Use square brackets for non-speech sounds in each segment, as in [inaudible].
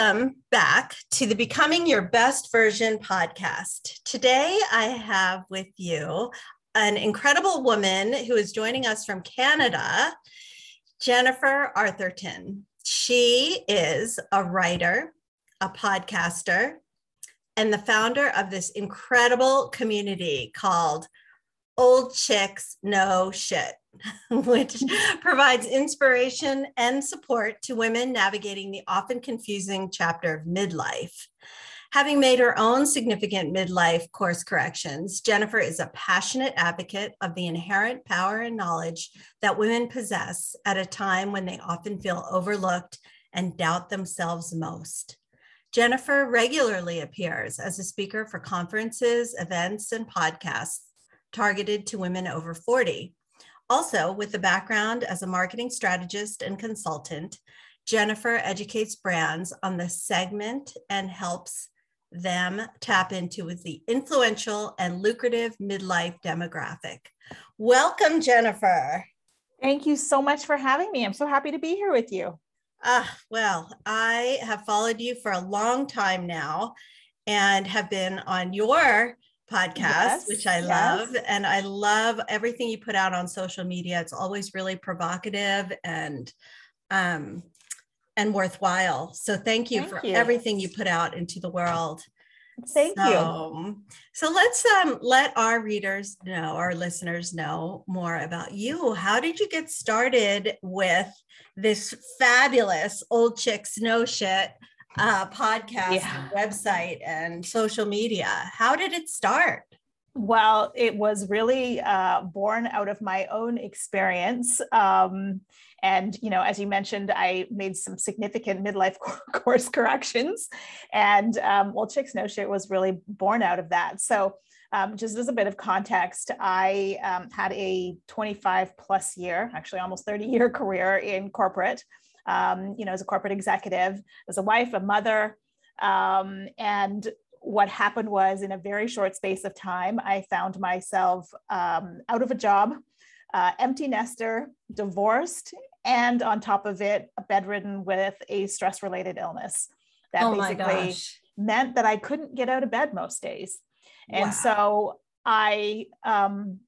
Welcome back to the Becoming Your Best Version podcast. Today, I have with you an incredible woman who is joining us from Canada, Jennifer Arthurton. She is a writer, a podcaster, and the founder of this incredible community called Old Chicks Know Shit. [laughs] which provides inspiration and support to women navigating the often confusing chapter of midlife. Having made her own significant midlife course corrections, Jennifer is a passionate advocate of the inherent power and knowledge that women possess at a time when they often feel overlooked and doubt themselves most. Jennifer regularly appears as a speaker for conferences, events, and podcasts targeted to women over 40. Also, with a background as a marketing strategist and consultant, Jennifer educates brands on the segment and helps them tap into the influential and lucrative midlife demographic. Welcome, Jennifer. Thank you so much for having me. I'm so happy to be here with you. Ah, well, I have followed you for a long time now and have been on your podcast, yes, which I love. And I love everything you put out on social media. It's always really provocative and um and worthwhile. So thank you thank for you. everything you put out into the world. Thank so, you. So let's um let our readers know, our listeners know more about you. How did you get started with this fabulous old chicks know shit uh, podcast, yeah. website, and social media. How did it start? Well, it was really uh, born out of my own experience. Um, and, you know, as you mentioned, I made some significant midlife [laughs] course corrections. And um, well, Chicks Know Shit was really born out of that. So, um, just as a bit of context, I um, had a 25 plus year, actually almost 30 year career in corporate um, you know, as a corporate executive, as a wife, a mother. Um, and what happened was in a very short space of time, I found myself um, out of a job, uh, empty nester, divorced, and on top of it, bedridden with a stress related illness that oh basically meant that I couldn't get out of bed most days. And wow. so I um,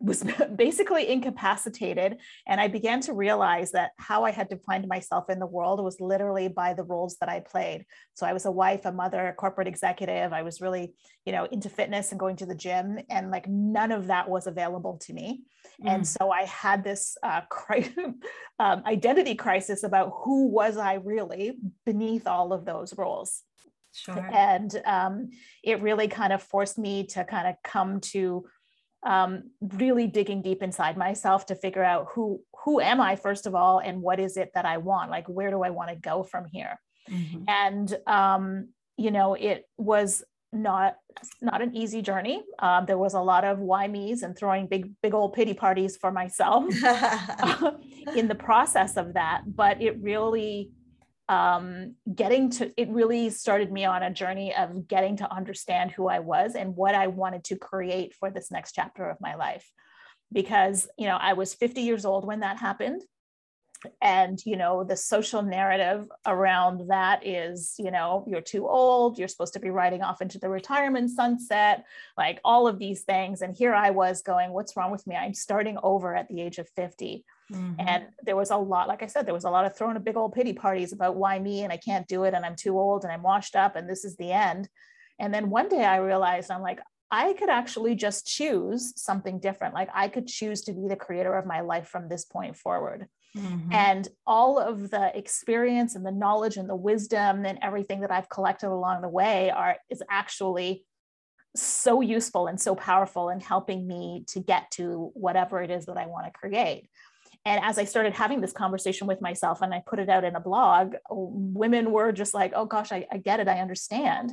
was [laughs] basically incapacitated and i began to realize that how i had defined myself in the world was literally by the roles that i played so i was a wife a mother a corporate executive i was really you know into fitness and going to the gym and like none of that was available to me mm. and so i had this uh, [laughs] cri- um, identity crisis about who was i really beneath all of those roles Sure. And um, it really kind of forced me to kind of come to um, really digging deep inside myself to figure out who who am I first of all, and what is it that I want? Like, where do I want to go from here? Mm-hmm. And um, you know, it was not not an easy journey. Um, there was a lot of why me's and throwing big big old pity parties for myself [laughs] [laughs] in the process of that. But it really um, getting to it really started me on a journey of getting to understand who I was and what I wanted to create for this next chapter of my life. Because, you know, I was 50 years old when that happened. And, you know, the social narrative around that is, you know, you're too old, you're supposed to be riding off into the retirement sunset, like all of these things. And here I was going, what's wrong with me? I'm starting over at the age of 50 Mm-hmm. And there was a lot, like I said, there was a lot of throwing a big old pity parties about why me and I can't do it and I'm too old and I'm washed up and this is the end. And then one day I realized I'm like, I could actually just choose something different. Like I could choose to be the creator of my life from this point forward. Mm-hmm. And all of the experience and the knowledge and the wisdom and everything that I've collected along the way are is actually so useful and so powerful in helping me to get to whatever it is that I want to create. And as I started having this conversation with myself and I put it out in a blog, women were just like, oh gosh, I, I get it, I understand.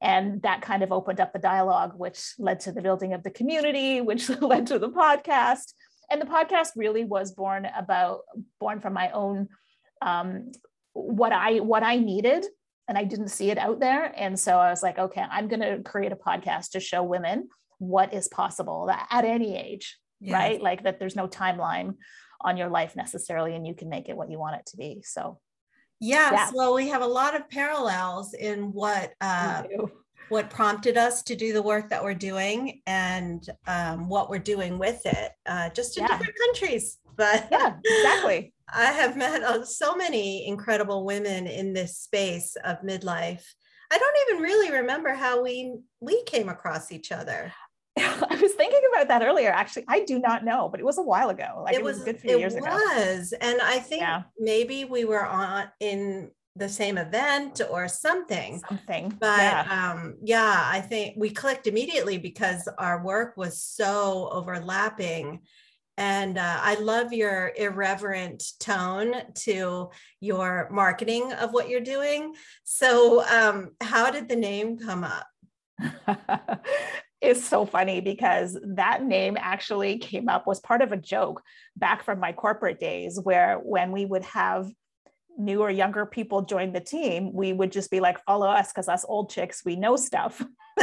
And that kind of opened up the dialogue, which led to the building of the community, which [laughs] led to the podcast. And the podcast really was born about, born from my own um, what I what I needed and I didn't see it out there. And so I was like, okay, I'm going to create a podcast to show women what is possible at any age, yeah. right? Like that there's no timeline on your life necessarily and you can make it what you want it to be so Yes. Yeah. Well, we have a lot of parallels in what uh, what prompted us to do the work that we're doing and um, what we're doing with it, uh, just in yeah. different countries. But yeah, exactly. [laughs] I have met uh, so many incredible women in this space of midlife. I don't even really remember how we we came across each other. [laughs] I was thinking about that earlier. Actually, I do not know, but it was a while ago. Like it, it was, was, a good few years ago. It was, and I think yeah. maybe we were on in the same event or something. Something. But yeah. um, yeah, I think we clicked immediately because our work was so overlapping. And uh, I love your irreverent tone to your marketing of what you're doing. So, um, how did the name come up? [laughs] is so funny because that name actually came up was part of a joke back from my corporate days where when we would have newer younger people join the team we would just be like follow us because us old chicks we know stuff. [laughs]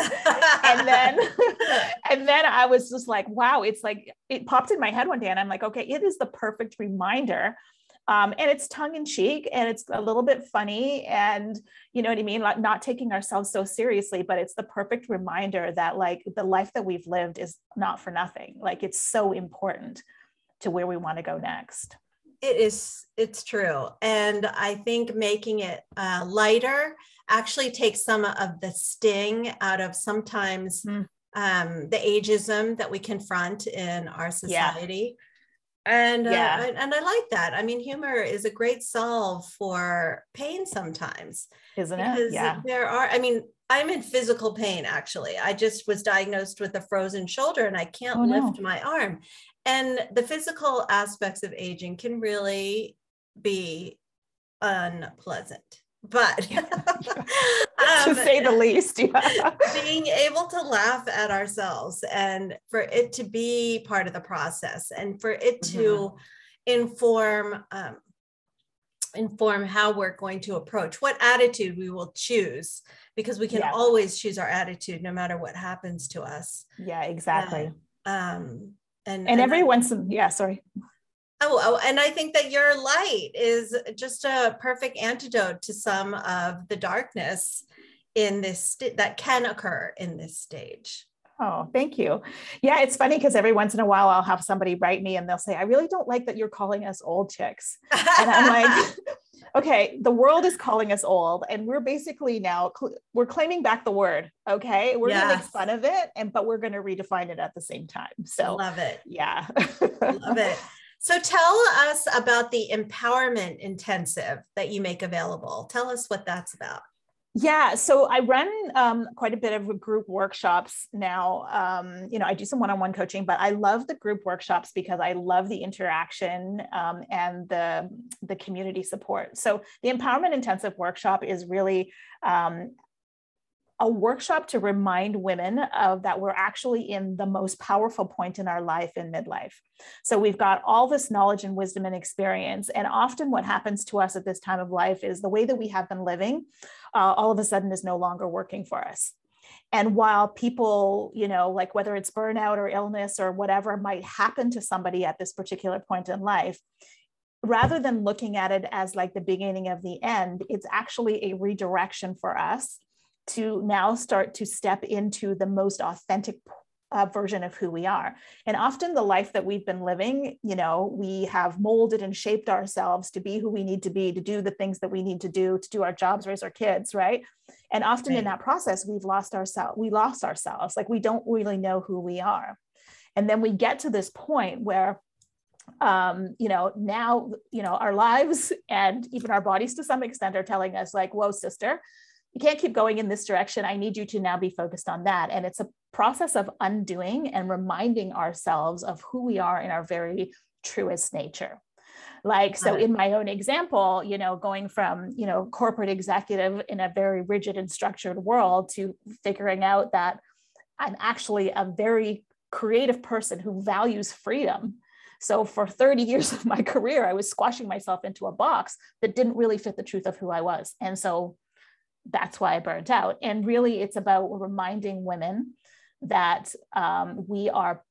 And then [laughs] and then i was just like wow it's like it popped in my head one day and i'm like okay it is the perfect reminder um, and it's tongue in cheek and it's a little bit funny and you know what i mean? Like not taking ourselves so seriously but it's the perfect reminder that like the life that we've lived is not for nothing. Like it's so important to where we want to go next. It is it's true. And i think making it uh, lighter actually takes some of the sting out of sometimes mm. um, the ageism that we confront in our society. yeah and uh, yeah. uh, and I like that. I mean, humor is a great solve for pain sometimes, isn't it? Because yeah. there are. I mean, I'm in physical pain actually. I just was diagnosed with a frozen shoulder, and I can't oh, lift no. my arm. And the physical aspects of aging can really be unpleasant but [laughs] [laughs] um, to say the least yeah. being able to laugh at ourselves and for it to be part of the process and for it to mm-hmm. inform um, inform how we're going to approach what attitude we will choose because we can yeah. always choose our attitude no matter what happens to us yeah exactly um and and, and every I, once in, yeah sorry Oh, oh, and I think that your light is just a perfect antidote to some of the darkness in this st- that can occur in this stage. Oh, thank you. Yeah, it's funny because every once in a while I'll have somebody write me and they'll say, I really don't like that you're calling us old chicks. And I'm like, [laughs] okay, the world is calling us old and we're basically now cl- we're claiming back the word. Okay. We're yes. gonna make fun of it and but we're gonna redefine it at the same time. So love it. Yeah. love it. [laughs] So tell us about the empowerment intensive that you make available. Tell us what that's about. Yeah, so I run um, quite a bit of group workshops now. Um, you know, I do some one-on-one coaching, but I love the group workshops because I love the interaction um, and the the community support. So the empowerment intensive workshop is really um, a workshop to remind women of that we're actually in the most powerful point in our life in midlife. So we've got all this knowledge and wisdom and experience. And often what happens to us at this time of life is the way that we have been living uh, all of a sudden is no longer working for us. And while people, you know, like whether it's burnout or illness or whatever might happen to somebody at this particular point in life, rather than looking at it as like the beginning of the end, it's actually a redirection for us to now start to step into the most authentic uh, version of who we are. And often the life that we've been living, you know, we have molded and shaped ourselves to be who we need to be, to do the things that we need to do, to do our jobs, raise our kids, right? And often right. in that process, we've lost ourselves. We lost ourselves. Like we don't really know who we are. And then we get to this point where um, you know, now, you know, our lives and even our bodies to some extent are telling us like, whoa, sister, you can't keep going in this direction. I need you to now be focused on that. And it's a process of undoing and reminding ourselves of who we are in our very truest nature. Like, so in my own example, you know, going from, you know, corporate executive in a very rigid and structured world to figuring out that I'm actually a very creative person who values freedom. So for 30 years of my career, I was squashing myself into a box that didn't really fit the truth of who I was. And so that's why I burnt out. And really, it's about reminding women that um, we are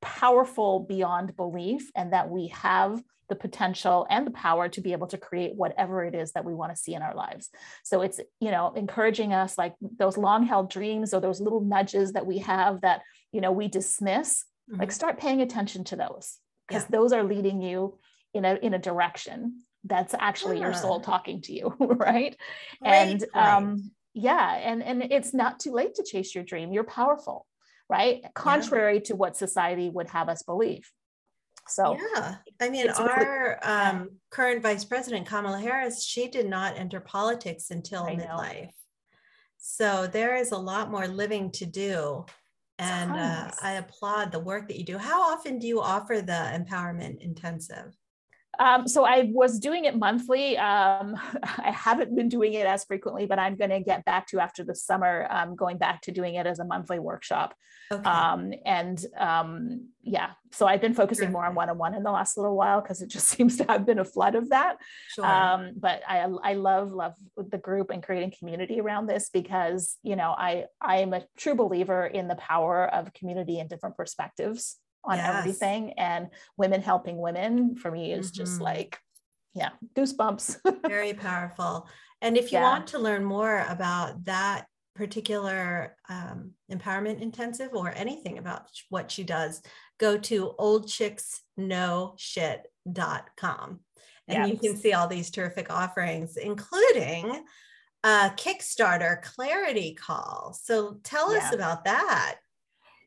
powerful beyond belief and that we have the potential and the power to be able to create whatever it is that we want to see in our lives. So it's, you know, encouraging us like those long held dreams or those little nudges that we have that, you know, we dismiss, mm-hmm. like start paying attention to those because yeah. those are leading you in a, in a direction that's actually yeah. your soul talking to you. [laughs] right. Great and, um, yeah. And, and it's not too late to chase your dream. You're powerful right? Contrary yeah. to what society would have us believe. So yeah, I mean, our um, current vice president Kamala Harris, she did not enter politics until I midlife. Know. So there is a lot more living to do, and uh, I applaud the work that you do. How often do you offer the empowerment intensive? Um, so I was doing it monthly. Um, [laughs] I haven't been doing it as frequently, but I'm going to get back to after the summer, um, going back to doing it as a monthly workshop. Okay. Um, and um, yeah, so I've been focusing sure. more on one-on-one in the last little while because it just [laughs] seems to have been a flood of that. Sure. Um, but I, I love, love the group and creating community around this because, you know, I, I am a true believer in the power of community and different perspectives on yes. everything and women helping women for me is mm-hmm. just like yeah goosebumps [laughs] very powerful and if you yeah. want to learn more about that particular um, empowerment intensive or anything about what she does go to oldchicksknowshit.com and yes. you can see all these terrific offerings including a kickstarter clarity call so tell yeah. us about that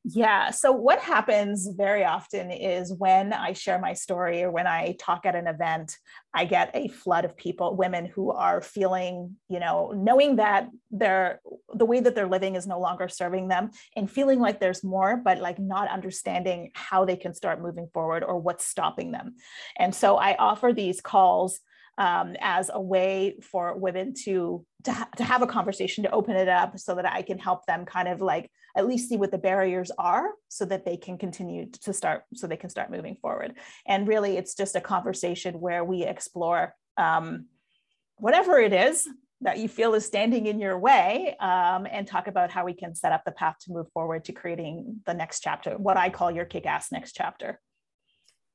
yeah. So, what happens very often is when I share my story or when I talk at an event, I get a flood of people, women who are feeling, you know, knowing that they're the way that they're living is no longer serving them and feeling like there's more, but like not understanding how they can start moving forward or what's stopping them. And so, I offer these calls um, as a way for women to to, ha- to have a conversation to open it up so that I can help them kind of like at least see what the barriers are so that they can continue to start so they can start moving forward. And really it's just a conversation where we explore um, whatever it is that you feel is standing in your way um, and talk about how we can set up the path to move forward to creating the next chapter what i call your kick-ass next chapter.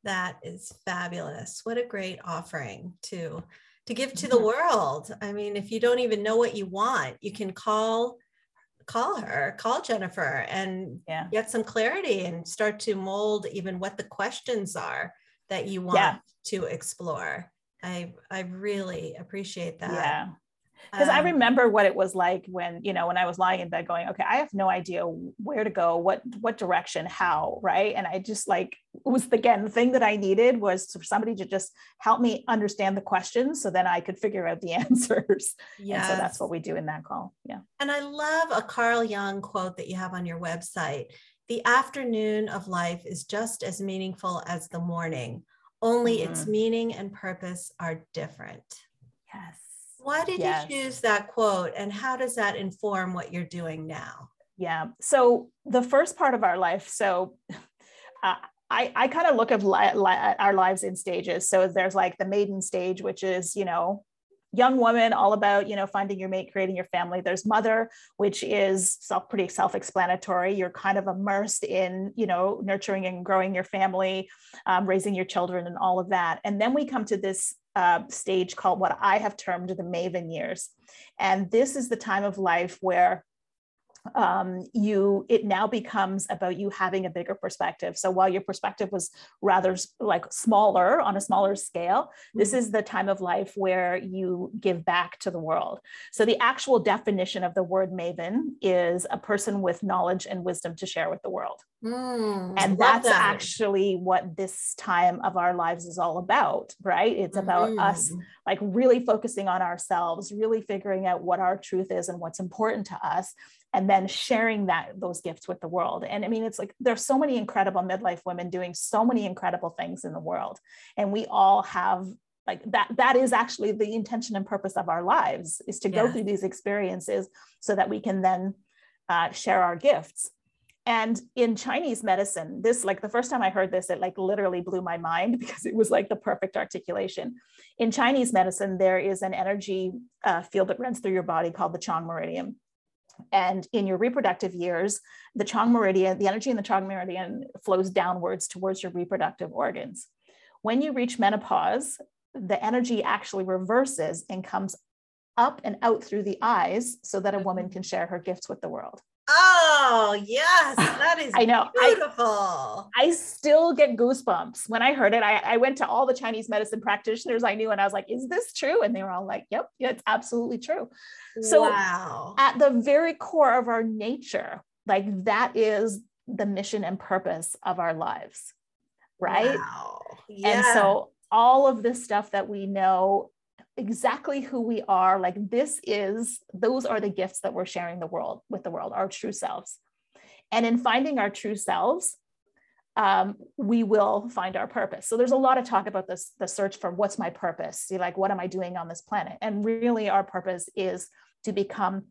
That is fabulous. What a great offering to to give to the mm-hmm. world i mean if you don't even know what you want you can call call her, call Jennifer and yeah. get some clarity and start to mold even what the questions are that you want yeah. to explore. I I really appreciate that. Yeah because um, i remember what it was like when you know when i was lying in bed going okay i have no idea where to go what what direction how right? And i just like was again the thing that i needed was for somebody to just help me understand the questions so then i could figure out the [laughs] answers. Yeah so that's what we do in that call. Yeah. And i love a carl jung quote that you have on your website the afternoon of life is just as meaningful as the morning only mm-hmm. its meaning and purpose are different. Yes why did yes. you choose that quote and how does that inform what you're doing now? Yeah. So the first part of our life, so uh, I, I kind of look at li- li- our lives in stages. So there's like the maiden stage, which is, you know, young woman all about you know finding your mate creating your family there's mother which is self pretty self-explanatory you're kind of immersed in you know nurturing and growing your family um, raising your children and all of that and then we come to this uh, stage called what I have termed the maven years. And this is the time of life where um, you it now becomes about you having a bigger perspective so while your perspective was rather like smaller on a smaller scale mm-hmm. this is the time of life where you give back to the world so the actual definition of the word maven is a person with knowledge and wisdom to share with the world mm, and that's that. actually what this time of our lives is all about right it's about mm. us like really focusing on ourselves really figuring out what our truth is and what's important to us and then sharing that those gifts with the world. And i mean it's like there's so many incredible midlife women doing so many incredible things in the world. And we all have like that that is actually the intention and purpose of our lives is to yeah. go through these experiences so that we can then uh, share our gifts. And in chinese medicine this like the first time i heard this it like literally blew my mind [laughs] because it was like the perfect articulation. In chinese medicine there is an energy uh, field that runs through your body called the chong meridian and in your reproductive years, the Chong meridian, the energy in the Chong meridian flows downwards towards your reproductive organs. when you reach menopause, the energy actually reverses and comes up and out through the eyes so that a woman mm-hmm. can share her gifts with the world. Oh, yes. [laughs] That is I know. beautiful. I, I, still get goosebumps. When I heard it, I, I went to all the Chinese medicine practitioners I knew and I was like, is this true? And they were all like, yep, yeah, it's absolutely true. So wow. at the very core of our nature, like that is the mission and purpose of our lives. Right. Wow. Yeah. And so all of this stuff that we know exactly who we are. Like this is those are the gifts that we're sharing the world with the world our true selves. And in finding our true selves um, we will find our purpose. So there's a lot of talk about this the search for what's my purpose? See, like what am i doing on this planet? And really our purpose is to become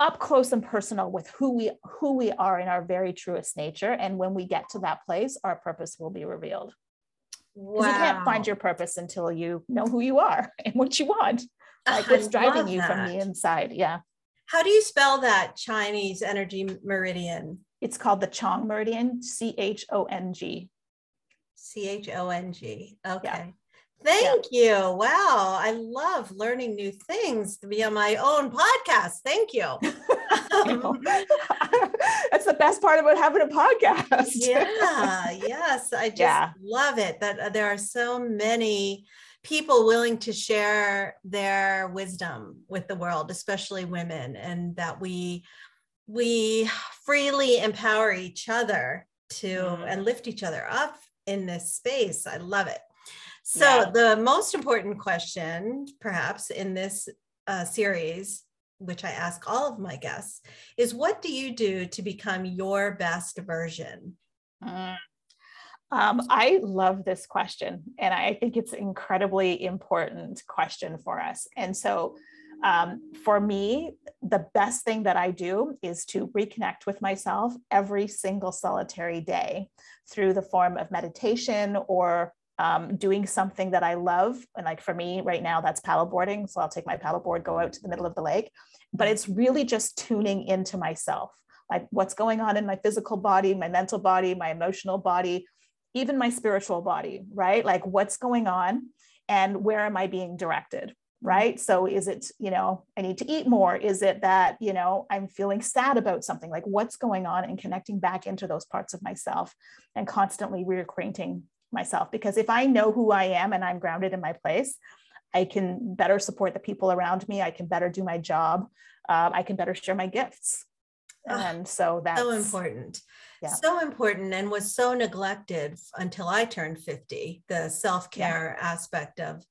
up close and personal with who we who we are in our very truest nature. And when we get to that place our purpose will be revealed Wow. You can't find your purpose until you know who you are [laughs] and what you want. Uh, like what's driving you from the inside. Yeah. How do you spell that Chinese energy meridian? It's called the Chong meridian, C H O N G. C H O N G. Okay. Yeah. Thank yeah. you. Wow. I love learning new things to be on my own podcast. Thank you. [laughs] [laughs] That's the best part about having a podcast. yeah. [laughs] Yes. I just yeah. love it that uh, there are so many people willing to share their wisdom with the world, especially women, and that we we freely empower each other to mm. and lift each other up in this space. I love it. So, yeah. the most important question, perhaps, in this uh, series, which I ask all of my guests, is what do you do to become your best version? Mm. Um, I love this question, and I think it's an incredibly important question for us. And so, um, for me, the best thing that I do is to reconnect with myself every single solitary day through the form of meditation or um, doing something that I love. And like for me right now, that's paddleboarding. So I'll take my paddleboard, go out to the middle of the lake. But it's really just tuning into myself, like what's going on in my physical body, my mental body, my emotional body, even my spiritual body, right? Like what's going on and where am I being directed? right so is it you know i need to eat more is it that you know i'm feeling sad about something like what's going on and connecting back into those parts of myself and constantly reacquainting myself because if I know who I am and I'm grounded in my place, I can better support the people around me. I can better do my job. Um, I can better share my gifts. And so that's so important. Yeah. So important and was so neglected until I turned 50, the self care yeah. aspect of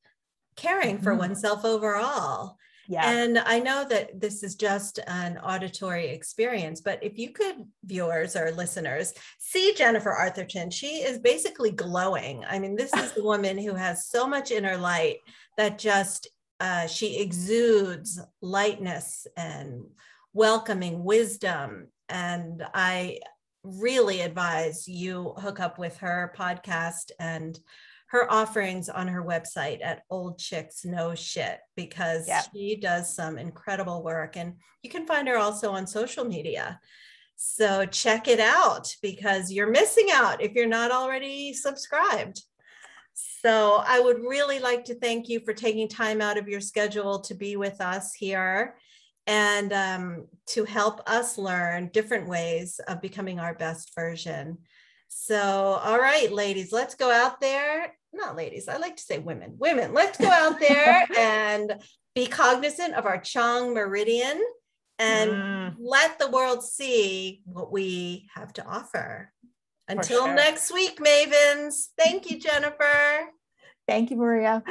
caring for mm-hmm. oneself overall. Yeah. And I know that this is just an auditory experience, but if you could, viewers or listeners, see Jennifer Arthurton, she is basically glowing. I mean, this is the [laughs] woman who has so much inner light that just uh, she exudes lightness and welcoming wisdom. And I really advise you hook up with her podcast and her offerings on her website at Old Chicks Know Shit because yep. she does some incredible work. And you can find her also on social media. So check it out because you're missing out if you're not already subscribed. So I would really like to thank you for taking time out of your schedule to be with us here and um, to help us learn different ways of becoming our best version. So, all right, ladies, let's go out there not ladies, I like to say women, women, let's go out there [laughs] and be cognizant of our Chong meridian and mm. let the world see what we have to offer. Until sure. next week, Mavens. Thank you, Jennifer. Thank you, Maria.